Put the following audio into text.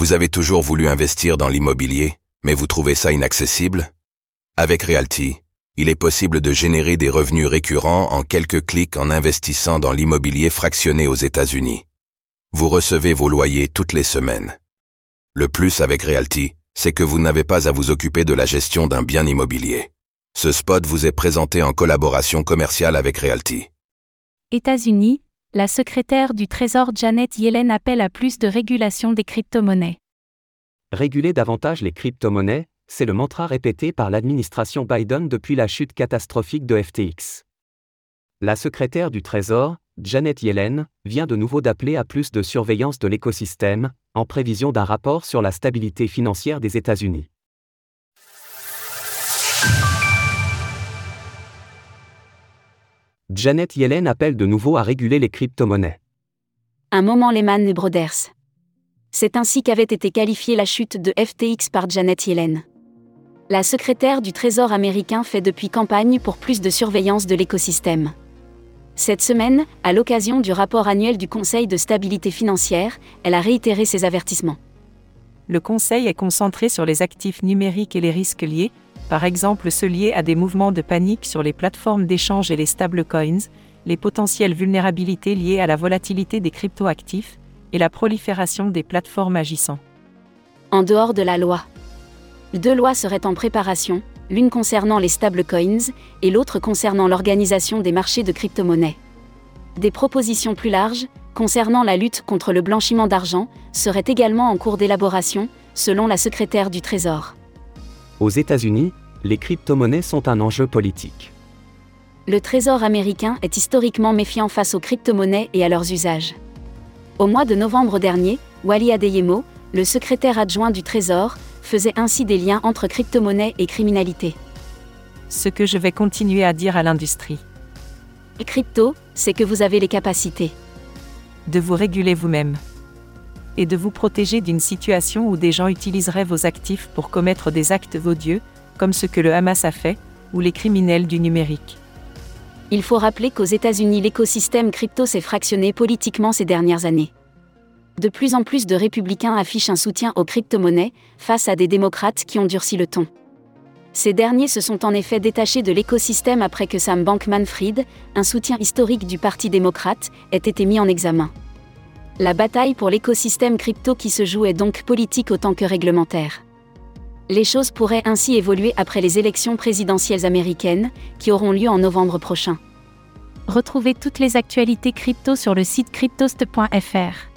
Vous avez toujours voulu investir dans l'immobilier, mais vous trouvez ça inaccessible? Avec Realty, il est possible de générer des revenus récurrents en quelques clics en investissant dans l'immobilier fractionné aux États-Unis. Vous recevez vos loyers toutes les semaines. Le plus avec Realty, c'est que vous n'avez pas à vous occuper de la gestion d'un bien immobilier. Ce spot vous est présenté en collaboration commerciale avec Realty. États-Unis, la secrétaire du Trésor Janet Yellen appelle à plus de régulation des crypto-monnaies. Réguler davantage les crypto-monnaies, c'est le mantra répété par l'administration Biden depuis la chute catastrophique de FTX. La secrétaire du Trésor, Janet Yellen, vient de nouveau d'appeler à plus de surveillance de l'écosystème, en prévision d'un rapport sur la stabilité financière des États-Unis. Janet Yellen appelle de nouveau à réguler les crypto-monnaies. Un moment Lehman et Brothers. C'est ainsi qu'avait été qualifiée la chute de FTX par Janet Yellen. La secrétaire du Trésor américain fait depuis campagne pour plus de surveillance de l'écosystème. Cette semaine, à l'occasion du rapport annuel du Conseil de stabilité financière, elle a réitéré ses avertissements. Le Conseil est concentré sur les actifs numériques et les risques liés, par exemple ceux liés à des mouvements de panique sur les plateformes d'échange et les stablecoins, les potentielles vulnérabilités liées à la volatilité des cryptoactifs, et la prolifération des plateformes agissant. En dehors de la loi. Deux lois seraient en préparation, l'une concernant les stablecoins et l'autre concernant l'organisation des marchés de crypto-monnaies. Des propositions plus larges, concernant la lutte contre le blanchiment d'argent, seraient également en cours d'élaboration, selon la secrétaire du Trésor. Aux États-Unis, les crypto-monnaies sont un enjeu politique. Le Trésor américain est historiquement méfiant face aux crypto-monnaies et à leurs usages. Au mois de novembre dernier, Wally Adeyemo, le secrétaire adjoint du Trésor, faisait ainsi des liens entre crypto-monnaies et criminalité. Ce que je vais continuer à dire à l'industrie. Crypto, c'est que vous avez les capacités. De vous réguler vous-même. Et de vous protéger d'une situation où des gens utiliseraient vos actifs pour commettre des actes odieux, comme ce que le Hamas a fait, ou les criminels du numérique. Il faut rappeler qu'aux États-Unis, l'écosystème crypto s'est fractionné politiquement ces dernières années. De plus en plus de républicains affichent un soutien aux crypto-monnaies face à des démocrates qui ont durci le ton. Ces derniers se sont en effet détachés de l'écosystème après que Sam Bankman-Fried, un soutien historique du Parti démocrate, ait été mis en examen. La bataille pour l'écosystème crypto qui se joue est donc politique autant que réglementaire. Les choses pourraient ainsi évoluer après les élections présidentielles américaines, qui auront lieu en novembre prochain. Retrouvez toutes les actualités crypto sur le site cryptost.fr.